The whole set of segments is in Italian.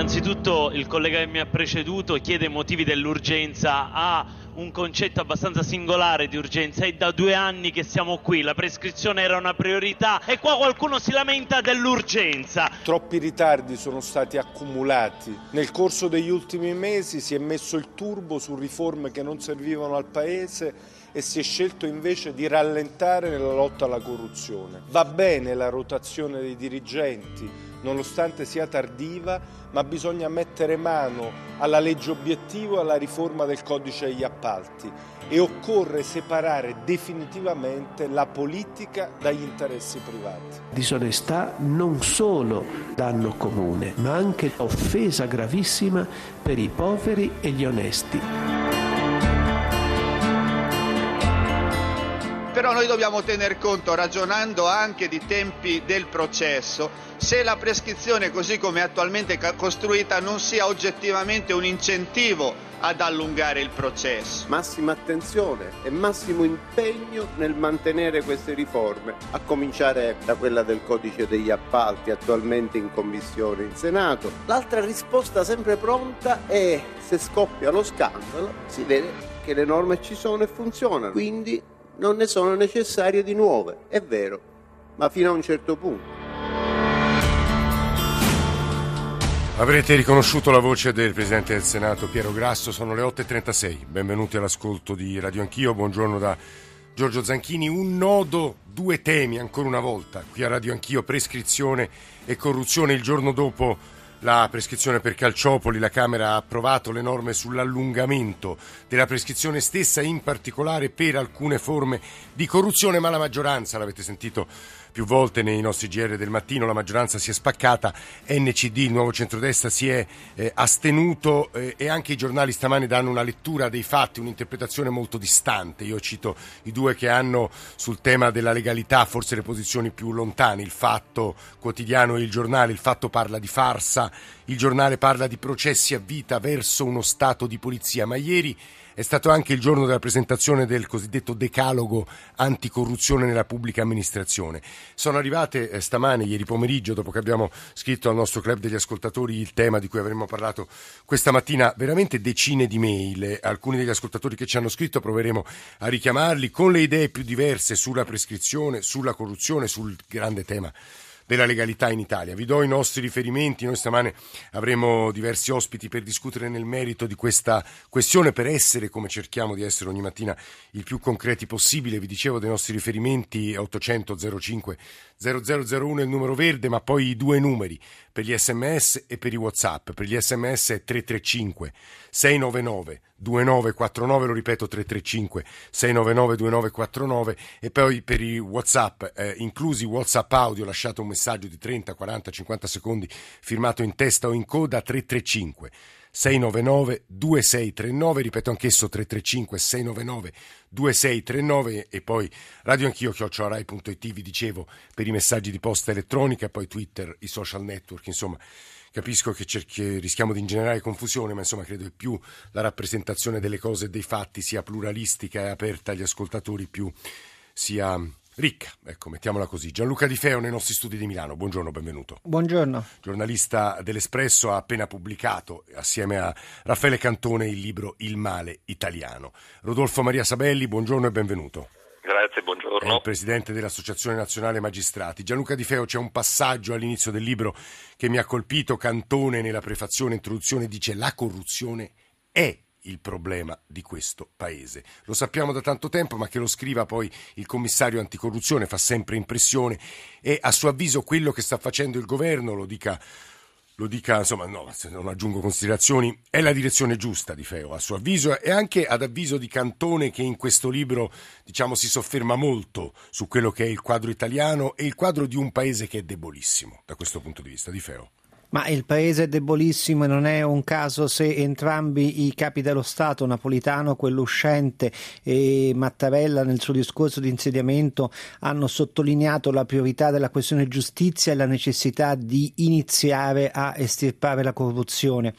Innanzitutto il collega che mi ha preceduto chiede motivi dell'urgenza, ha un concetto abbastanza singolare di urgenza, è da due anni che siamo qui, la prescrizione era una priorità e qua qualcuno si lamenta dell'urgenza. Troppi ritardi sono stati accumulati, nel corso degli ultimi mesi si è messo il turbo su riforme che non servivano al Paese e si è scelto invece di rallentare nella lotta alla corruzione. Va bene la rotazione dei dirigenti, nonostante sia tardiva, ma bisogna mettere mano alla legge obiettivo e alla riforma del codice degli appalti e occorre separare definitivamente la politica dagli interessi privati. Disonestà non solo danno comune, ma anche offesa gravissima per i poveri e gli onesti. Però noi dobbiamo tener conto, ragionando anche di tempi del processo, se la prescrizione così come è attualmente costruita non sia oggettivamente un incentivo ad allungare il processo. Massima attenzione e massimo impegno nel mantenere queste riforme, a cominciare da quella del codice degli appalti attualmente in commissione in Senato. L'altra risposta sempre pronta è se scoppia lo scandalo si vede che le norme ci sono e funzionano. Quindi non ne sono necessarie di nuove, è vero, ma fino a un certo punto. Avrete riconosciuto la voce del Presidente del Senato Piero Grasso, sono le 8.36, benvenuti all'ascolto di Radio Anch'io, buongiorno da Giorgio Zanchini, un nodo, due temi ancora una volta, qui a Radio Anch'io, prescrizione e corruzione. Il giorno dopo la prescrizione per Calciopoli, la Camera ha approvato le norme sull'allungamento della prescrizione stessa, in particolare per alcune forme di corruzione, ma la maggioranza, l'avete sentito più volte nei nostri GR del mattino, la maggioranza si è spaccata, NCD, il nuovo centrodestra, si è eh, astenuto eh, e anche i giornali stamani danno una lettura dei fatti, un'interpretazione molto distante. Io cito i due che hanno sul tema della legalità forse le posizioni più lontane, il fatto quotidiano e il giornale, il fatto parla di farsa, il giornale parla di processi a vita verso uno Stato di polizia, ma ieri è stato anche il giorno della presentazione del cosiddetto decalogo anticorruzione nella pubblica amministrazione. Sono arrivate eh, stamane, ieri pomeriggio, dopo che abbiamo scritto al nostro club degli ascoltatori il tema di cui avremmo parlato questa mattina, veramente decine di mail. Alcuni degli ascoltatori che ci hanno scritto proveremo a richiamarli con le idee più diverse sulla prescrizione, sulla corruzione, sul grande tema della legalità in Italia. Vi do i nostri riferimenti, noi stamane avremo diversi ospiti per discutere nel merito di questa questione, per essere, come cerchiamo di essere ogni mattina, il più concreti possibile. Vi dicevo dei nostri riferimenti 800 05 0001 è il numero verde, ma poi i due numeri per gli sms e per i whatsapp. Per gli sms è 335 699 2949, lo ripeto 335 699 2949 e poi per i whatsapp, eh, inclusi whatsapp audio, lasciate un messaggio di 30, 40, 50 secondi firmato in testa o in coda 335 699 2639, ripeto anch'esso 335 699 2639 e poi radio anch'io chiocciorai.it vi dicevo per i messaggi di posta elettronica, poi Twitter, i social network, insomma capisco che cerchi, rischiamo di ingenerare confusione, ma insomma credo che più la rappresentazione delle cose e dei fatti sia pluralistica e aperta agli ascoltatori, più sia ricca, ecco, mettiamola così. Gianluca Di Feo nei nostri studi di Milano, buongiorno, benvenuto. Buongiorno. Giornalista dell'Espresso ha appena pubblicato, assieme a Raffaele Cantone, il libro Il male italiano. Rodolfo Maria Sabelli, buongiorno e benvenuto. Grazie, buongiorno. È il presidente dell'Associazione Nazionale Magistrati. Gianluca Di Feo, c'è un passaggio all'inizio del libro che mi ha colpito. Cantone, nella prefazione, introduzione, dice la corruzione è il problema di questo paese. Lo sappiamo da tanto tempo, ma che lo scriva poi il commissario anticorruzione fa sempre impressione e a suo avviso quello che sta facendo il governo, lo dica, lo dica insomma, no, non aggiungo considerazioni, è la direzione giusta di Feo, a suo avviso e anche ad avviso di Cantone che in questo libro diciamo, si sofferma molto su quello che è il quadro italiano e il quadro di un paese che è debolissimo da questo punto di vista, di Feo. Ma il paese è debolissimo e non è un caso se entrambi i capi dello Stato, Napolitano, quello uscente, e Mattarella nel suo discorso di insediamento hanno sottolineato la priorità della questione giustizia e la necessità di iniziare a estirpare la corruzione.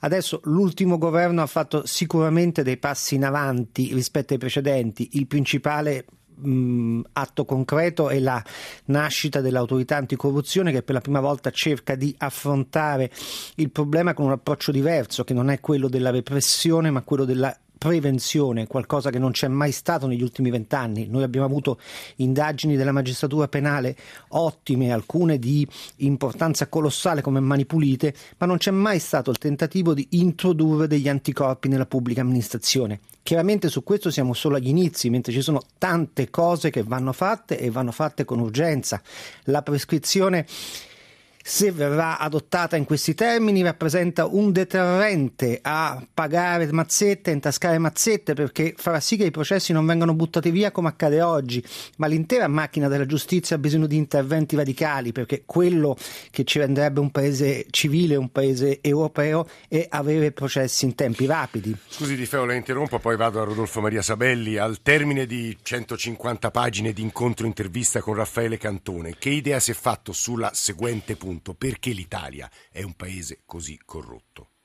Adesso l'ultimo governo ha fatto sicuramente dei passi in avanti rispetto ai precedenti. Il principale mh, atto concreto è la nascita dell'autorità anticorruzione che per la prima volta cerca di affrontare il problema con un approccio diverso, che non è quello della repressione, ma quello della prevenzione, qualcosa che non c'è mai stato negli ultimi vent'anni. Noi abbiamo avuto indagini della magistratura penale ottime, alcune di importanza colossale come Mani Pulite, ma non c'è mai stato il tentativo di introdurre degli anticorpi nella pubblica amministrazione. Chiaramente su questo siamo solo agli inizi, mentre ci sono tante cose che vanno fatte e vanno fatte con urgenza. La prescrizione se verrà adottata in questi termini, rappresenta un deterrente a pagare mazzette, a intascare mazzette, perché farà sì che i processi non vengano buttati via come accade oggi, ma l'intera macchina della giustizia ha bisogno di interventi radicali, perché quello che ci renderebbe un paese civile, un paese europeo, è avere processi in tempi rapidi. Scusi Di Feo, la interrompo, poi vado a Rodolfo Maria Sabelli. Al termine di 150 pagine di incontro intervista con Raffaele Cantone, che idea si è fatto sulla seguente punto? Punto perché l'Italia è un paese così corrotto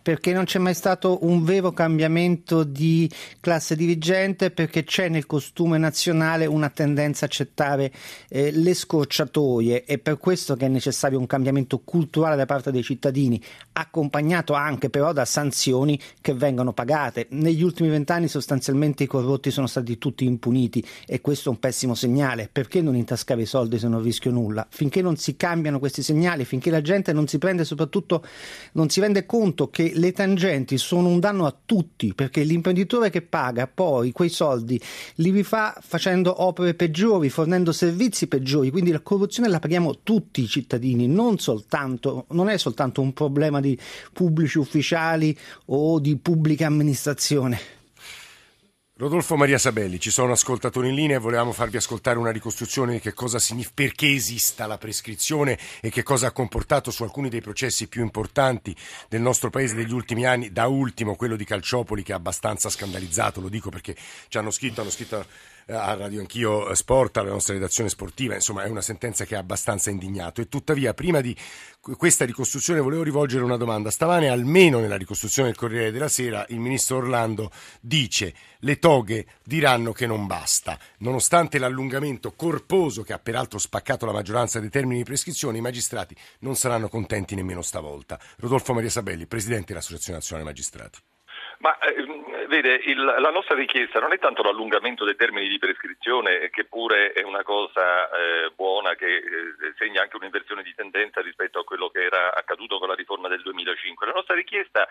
perché non c'è mai stato un vero cambiamento di classe dirigente, perché c'è nel costume nazionale una tendenza a accettare eh, le scorciatoie. È per questo che è necessario un cambiamento culturale da parte dei cittadini, accompagnato anche però da sanzioni che vengono pagate. Negli ultimi vent'anni sostanzialmente i corrotti sono stati tutti impuniti e questo è un pessimo segnale. Perché non intascare i soldi se non rischio nulla? Finché non si cambiano questi segnali, finché la gente non si prende soprattutto, non si rende conto che le tangenti sono un danno a tutti perché l'imprenditore che paga poi quei soldi li rifà facendo opere peggiori, fornendo servizi peggiori, quindi la corruzione la paghiamo tutti i cittadini, non soltanto, non è soltanto un problema di pubblici ufficiali o di pubblica amministrazione. Rodolfo Maria Sabelli, ci sono ascoltatori in linea e volevamo farvi ascoltare una ricostruzione di che cosa significa, perché esista la prescrizione e che cosa ha comportato su alcuni dei processi più importanti del nostro paese negli ultimi anni, da ultimo quello di Calciopoli che ha abbastanza scandalizzato, lo dico perché ci hanno scritto, hanno scritto eh, a Radio Anch'io Sport, alla nostra redazione sportiva, insomma è una sentenza che ha abbastanza indignato e tuttavia prima di questa ricostruzione volevo rivolgere una domanda. Stamane almeno nella ricostruzione del Corriere della Sera il ministro Orlando dice le toghe diranno che non basta. Nonostante l'allungamento corposo che ha peraltro spaccato la maggioranza dei termini di prescrizione, i magistrati non saranno contenti nemmeno stavolta. Rodolfo Maria Sabelli, Presidente dell'Associazione Nazionale Magistrati. Ma eh, vede, il, la nostra richiesta non è tanto l'allungamento dei termini di prescrizione, che pure è una cosa eh, buona che eh, segna anche un'inversione di tendenza rispetto a quello che era accaduto con la riforma del 2005. La nostra richiesta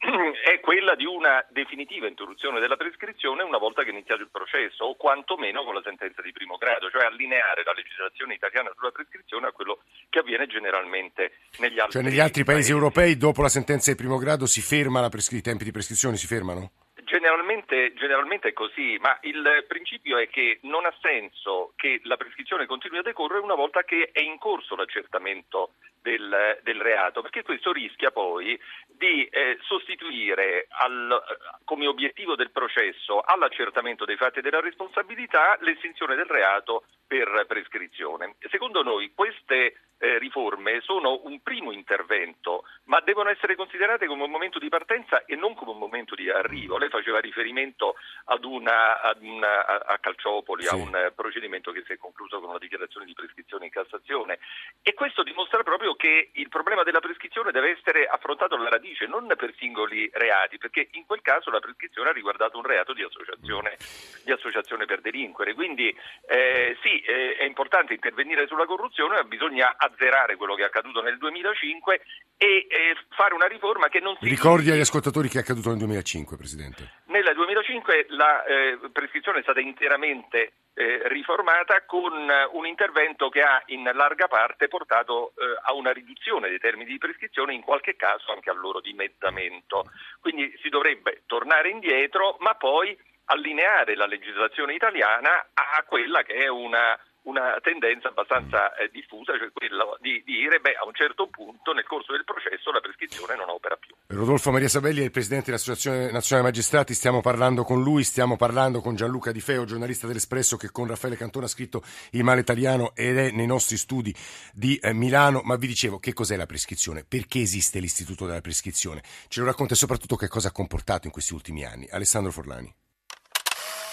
è quella di una definitiva interruzione della prescrizione una volta che è iniziato il processo, o quantomeno con la sentenza di primo grado, cioè allineare la legislazione italiana sulla prescrizione a quello che avviene generalmente negli altri, cioè, negli altri paesi, paesi europei. Dopo la sentenza di primo grado si ferma prescri- i tempi di prescrizione si fermano? Generalmente, generalmente, è così, ma il principio è che non ha senso che la prescrizione continui a decorrere una volta che è in corso l'accertamento del, del reato, perché questo rischia poi di eh, sostituire al, come obiettivo del processo all'accertamento dei fatti e della responsabilità l'estinzione del reato per prescrizione. Secondo noi queste eh, riforme sono un primo intervento, ma devono essere considerate come un momento di partenza e non come un momento di arrivo. Faceva riferimento ad una, ad una, a Calciopoli, sì. a un procedimento che si è concluso con una dichiarazione di prescrizione in Cassazione e questo dimostra proprio che il problema della prescrizione deve essere affrontato alla radice, non per singoli reati, perché in quel caso la prescrizione ha riguardato un reato di associazione, di associazione per delinquere. Quindi eh, sì, eh, è importante intervenire sulla corruzione, ma bisogna azzerare quello che è accaduto nel 2005 e eh, fare una riforma che non si... Ricordi agli ascoltatori che è accaduto nel 2005, Presidente. Nel 2005 la eh, prescrizione è stata interamente eh, riformata con un intervento che ha in larga parte portato eh, a una riduzione dei termini di prescrizione, in qualche caso anche al loro dimezzamento. Quindi si dovrebbe tornare indietro, ma poi allineare la legislazione italiana a quella che è una una tendenza abbastanza eh, diffusa, cioè quella di, di dire beh a un certo punto nel corso del processo la prescrizione non opera più. Rodolfo Maria Sabelli è il presidente dell'Associazione Nazionale Magistrati, stiamo parlando con lui, stiamo parlando con Gianluca Di Feo, giornalista dell'Espresso che con Raffaele Cantone ha scritto Il male italiano ed è nei nostri studi di eh, Milano, ma vi dicevo che cos'è la prescrizione, perché esiste l'istituto della prescrizione, ce lo racconta e soprattutto che cosa ha comportato in questi ultimi anni. Alessandro Forlani.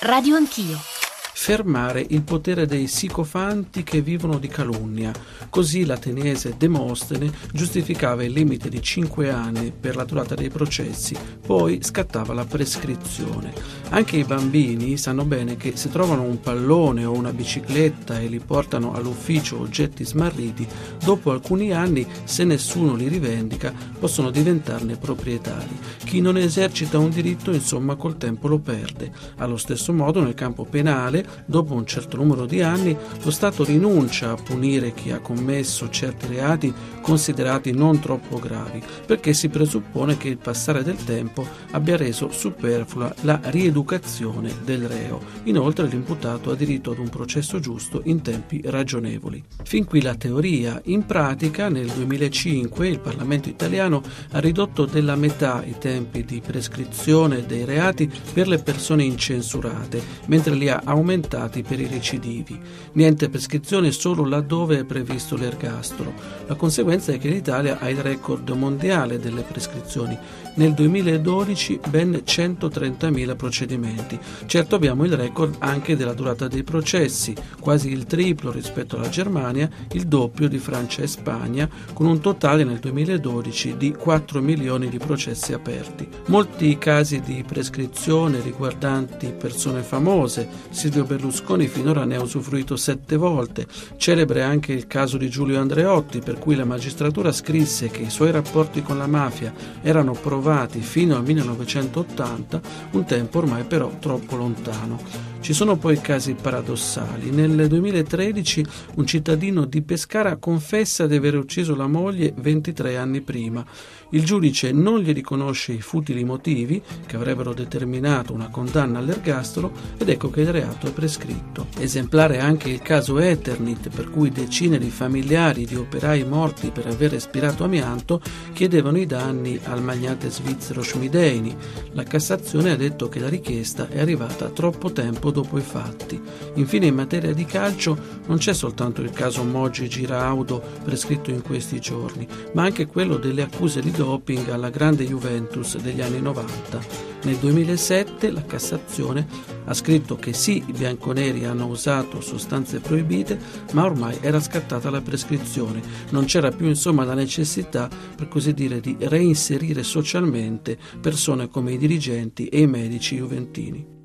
Radio Anch'io fermare il potere dei sicofanti che vivono di calunnia. Così l'ateniese Demostene giustificava il limite di 5 anni per la durata dei processi, poi scattava la prescrizione. Anche i bambini sanno bene che se trovano un pallone o una bicicletta e li portano all'ufficio oggetti smarriti, dopo alcuni anni, se nessuno li rivendica, possono diventarne proprietari. Chi non esercita un diritto, insomma, col tempo lo perde. Allo stesso modo, nel campo penale, dopo un certo numero di anni, lo Stato rinuncia a punire chi ha commesso certi reati considerati non troppo gravi, perché si presuppone che il passare del tempo abbia reso superflua la rieducazione del reo. Inoltre l'imputato ha diritto ad un processo giusto in tempi ragionevoli. Fin qui la teoria. In pratica, nel 2005 il Parlamento italiano ha ridotto della metà i tempi di prescrizione dei reati per le persone incensurate, mentre li ha aumentati aumentati per i recidivi. Niente prescrizione solo laddove è previsto l'ergastolo. La conseguenza è che l'Italia ha il record mondiale delle prescrizioni. Nel 2012 ben 130.000 procedimenti. Certo abbiamo il record anche della durata dei processi, quasi il triplo rispetto alla Germania, il doppio di Francia e Spagna, con un totale nel 2012 di 4 milioni di processi aperti. Molti casi di prescrizione riguardanti persone famose, Silvio Berlusconi finora ne ha usufruito sette volte. Celebre anche il caso di Giulio Andreotti, per cui la magistratura scrisse che i suoi rapporti con la mafia erano provati fino al 1980, un tempo ormai però troppo lontano. Ci sono poi casi paradossali. Nel 2013 un cittadino di Pescara confessa di aver ucciso la moglie 23 anni prima. Il giudice non gli riconosce i futili motivi che avrebbero determinato una condanna all'ergastolo ed ecco che il reato è prescritto. Esemplare anche il caso Eternit, per cui decine di familiari di operai morti per aver respirato amianto chiedevano i danni al magnate svizzero Schmideini. La Cassazione ha detto che la richiesta è arrivata troppo tempo dopo i fatti. Infine in materia di calcio non c'è soltanto il caso Moggi Giraudo prescritto in questi giorni, ma anche quello delle accuse di doping alla grande Juventus degli anni 90. Nel 2007 la Cassazione ha scritto che sì, i bianconeri hanno usato sostanze proibite, ma ormai era scattata la prescrizione. Non c'era più insomma la necessità, per così dire, di reinserire socialmente persone come i dirigenti e i medici juventini.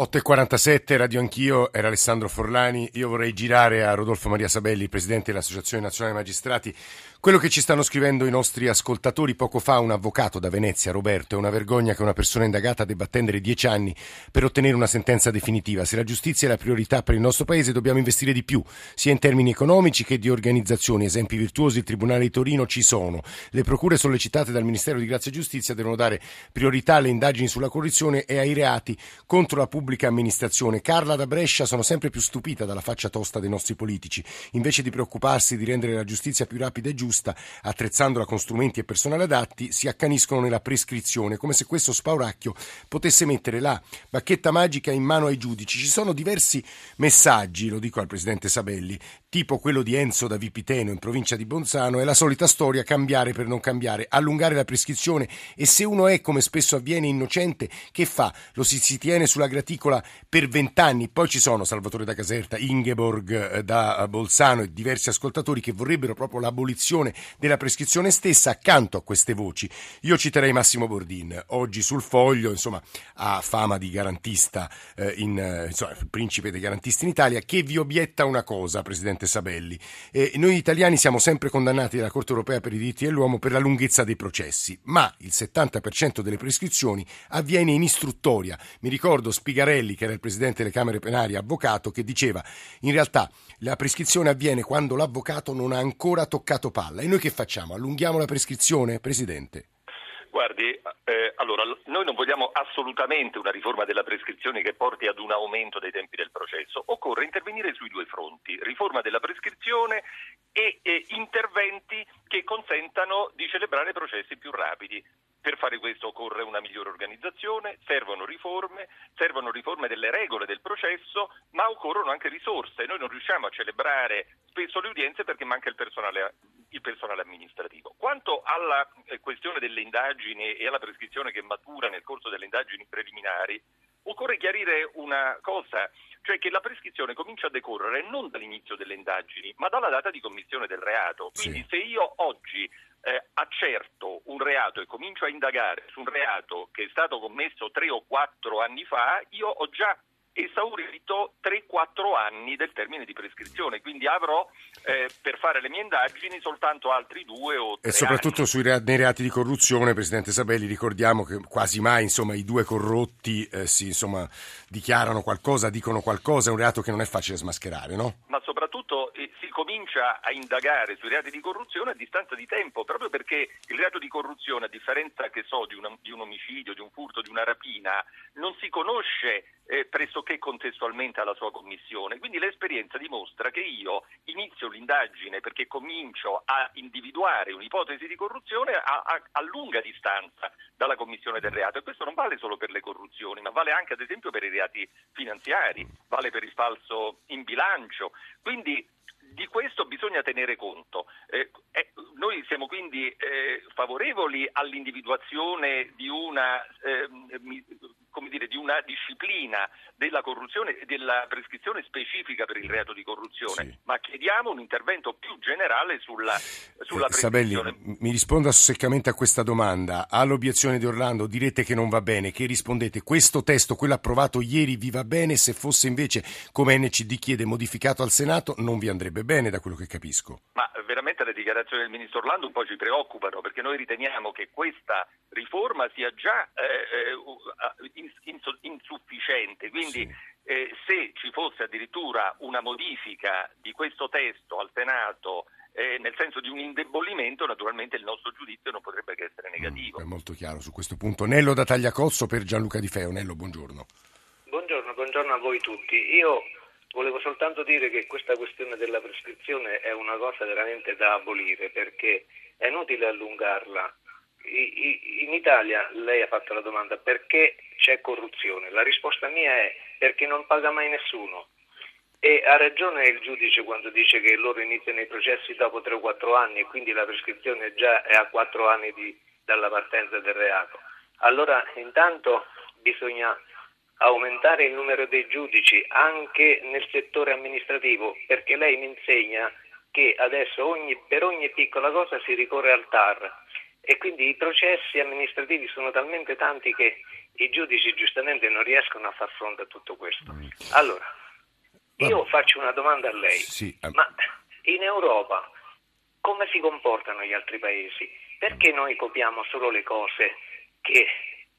8.47, Radio Anch'io, era Alessandro Forlani. Io vorrei girare a Rodolfo Maria Sabelli, presidente dell'Associazione Nazionale Magistrati, quello che ci stanno scrivendo i nostri ascoltatori poco fa, un avvocato da Venezia, Roberto, è una vergogna che una persona indagata debba attendere dieci anni per ottenere una sentenza definitiva. Se la giustizia è la priorità per il nostro Paese dobbiamo investire di più, sia in termini economici che di organizzazione. Esempi virtuosi, il Tribunale di Torino ci sono. Le procure sollecitate dal Ministero di Grazia e Giustizia devono dare priorità alle indagini sulla corruzione e ai reati contro la pubblica amministrazione. Carla da Brescia, sono sempre più stupita dalla faccia tosta dei nostri politici. Invece di preoccuparsi di rendere la giustizia più rapida e giusta, giusta, attrezzandola con strumenti e personale adatti, si accaniscono nella prescrizione, come se questo spauracchio potesse mettere la bacchetta magica in mano ai giudici. Ci sono diversi messaggi, lo dico al presidente Sabelli, tipo quello di Enzo da Vipiteno in provincia di Bonzano, è la solita storia cambiare per non cambiare, allungare la prescrizione e se uno è, come spesso avviene, innocente, che fa? Lo si, si tiene sulla graticola per vent'anni, poi ci sono Salvatore da Caserta, Ingeborg eh, da Bolzano e diversi ascoltatori che vorrebbero proprio l'abolizione l'abolizione della prescrizione stessa accanto a queste voci. Io citerei Massimo Bordin, oggi sul foglio, insomma, ha fama di garantista, eh, in, eh, insomma, principe dei garantisti in Italia, che vi obietta una cosa, Presidente Sabelli. Eh, noi italiani siamo sempre condannati dalla Corte europea per i diritti dell'uomo per la lunghezza dei processi, ma il 70% delle prescrizioni avviene in istruttoria. Mi ricordo Spigarelli, che era il Presidente delle Camere Penali, avvocato, che diceva in realtà la prescrizione avviene quando l'avvocato non ha ancora toccato palla. E noi che facciamo? Allunghiamo la prescrizione, Presidente? Guardi, eh, allora, noi non vogliamo assolutamente una riforma della prescrizione che porti ad un aumento dei tempi del processo. Occorre intervenire sui due fronti, riforma della prescrizione e, e interventi che consentano di celebrare processi più rapidi. Per fare questo occorre una migliore organizzazione, servono riforme, servono riforme delle regole del processo, ma occorrono anche risorse. Noi non riusciamo a celebrare spesso le udienze perché manca il personale, il personale amministrativo. Quanto alla eh, questione delle indagini e alla prescrizione che matura nel corso delle indagini preliminari, occorre chiarire una cosa, cioè che la prescrizione comincia a decorrere non dall'inizio delle indagini, ma dalla data di commissione del reato. Quindi sì. se io oggi eh, accerto un reato e comincio a indagare su un reato che è stato commesso tre o quattro anni fa, io ho già esaurito 3-4 anni del termine di prescrizione, quindi avrò eh, per fare le mie indagini soltanto altri due o tre E soprattutto rea- nei reati di corruzione, Presidente Sabelli, ricordiamo che quasi mai insomma, i due corrotti eh, si insomma, dichiarano qualcosa, dicono qualcosa, è un reato che non è facile smascherare, no? Ma soprattutto eh, si comincia a indagare sui reati di corruzione a distanza di tempo, proprio perché il reato di corruzione, a differenza che so, di, una, di un omicidio, di un furto, di una rapina, non si conosce eh, pressoché contestualmente alla sua commissione. Quindi l'esperienza dimostra che io inizio l'indagine perché comincio a individuare un'ipotesi di corruzione a, a, a lunga distanza dalla commissione del reato e questo non vale solo per le corruzioni, ma vale anche ad esempio per i reati finanziari, vale per il falso in bilancio. Quindi di questo bisogna tenere conto. Eh, eh, noi siamo quindi eh, favorevoli all'individuazione di una eh, come dire, di una disciplina della corruzione e della prescrizione specifica per il reato di corruzione, sì. ma chiediamo un intervento più generale sulla, sulla eh, Sabelli, mi risponda seccamente a questa domanda. All'obiezione di Orlando direte che non va bene, che rispondete questo testo, quello approvato ieri, vi va bene, se fosse invece, come NCD chiede, modificato al Senato, non vi andrebbe bene da quello che capisco. Ma veramente le dichiarazioni del Ministro Orlando un po' ci preoccupano, perché noi riteniamo che questa riforma sia già eh, eh insufficiente. Quindi sì. eh, se ci fosse addirittura una modifica di questo testo al Senato eh, nel senso di un indebolimento, naturalmente il nostro giudizio non potrebbe che essere negativo. Mm, è molto chiaro su questo punto. Nello da Tagliacozzo per Gianluca Di Feo. Nello, buongiorno. Buongiorno, buongiorno a voi tutti. Io volevo soltanto dire che questa questione della prescrizione è una cosa veramente da abolire perché è inutile allungarla in Italia lei ha fatto la domanda perché c'è corruzione. La risposta mia è perché non paga mai nessuno. E ha ragione il giudice quando dice che loro iniziano i processi dopo 3 o 4 anni e quindi la prescrizione già è a 4 anni di, dalla partenza del reato. Allora intanto bisogna aumentare il numero dei giudici anche nel settore amministrativo perché lei mi insegna che adesso ogni, per ogni piccola cosa si ricorre al TAR e quindi i processi amministrativi sono talmente tanti che i giudici giustamente non riescono a far fronte a tutto questo. Mm. Allora, io faccio una domanda a lei, sì, um... ma in Europa come si comportano gli altri paesi? Perché noi copiamo solo le cose che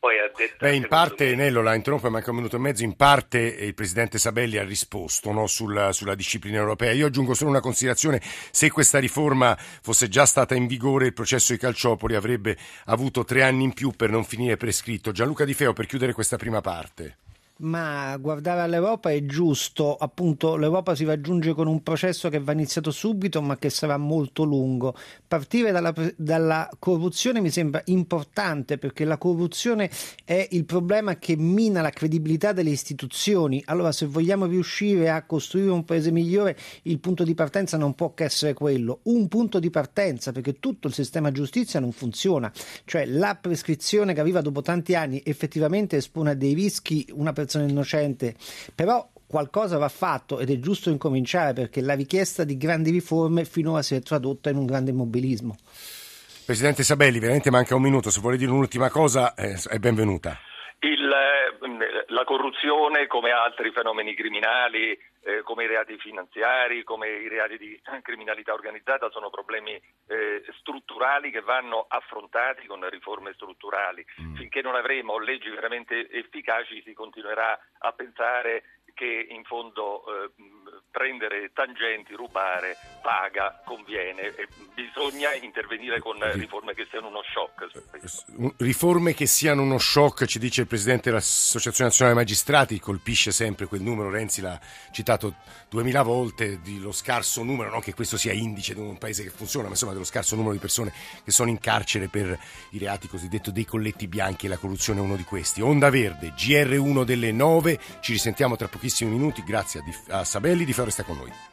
poi ha detto... Beh, in parte. Nello la interrompe, manca un minuto e mezzo, in parte il Presidente Sabelli ha risposto no, sulla, sulla, disciplina europea. Io aggiungo solo una considerazione, se questa riforma fosse già stata in vigore il processo di Calciopoli avrebbe avuto tre anni in più per non finire prescritto. Gianluca Di Feo, per chiudere questa prima parte ma guardare all'Europa è giusto, appunto l'Europa si raggiunge con un processo che va iniziato subito ma che sarà molto lungo. Partire dalla, dalla, corruzione mi sembra importante perché la corruzione è il problema che mina la credibilità delle istituzioni. Allora se vogliamo riuscire a costruire un paese migliore il punto di partenza non può che essere quello, un punto di partenza perché tutto il sistema giustizia non funziona, cioè la prescrizione che arriva dopo tanti anni effettivamente espone a dei rischi una persona persona innocente, però qualcosa va fatto ed è giusto incominciare perché la richiesta di grandi riforme finora si è tradotta in un grande immobilismo. Presidente Sabelli, veramente manca un minuto, se vuole dire un'ultima cosa eh, è benvenuta. Il, eh, la corruzione, come altri fenomeni criminali, eh, come i reati finanziari, come i reati di criminalità organizzata, sono problemi eh, strutturali che vanno affrontati con riforme strutturali. Mm. Finché non avremo leggi veramente efficaci si continuerà a pensare che in fondo eh, prendere tangenti, rubare, paga, conviene. Bisogna intervenire con riforme che siano uno shock. Riforme che siano uno shock, ci dice il Presidente dell'Associazione Nazionale Magistrati, colpisce sempre quel numero, Renzi l'ha citato duemila volte, lo scarso numero, non che questo sia indice di un paese che funziona, ma insomma dello scarso numero di persone che sono in carcere per i reati cosiddetti dei colletti bianchi e la corruzione è uno di questi. Onda Verde, GR1 delle 9, ci risentiamo tra pochissimi minuti, grazie a, Sabelli di Fiore sta con noi.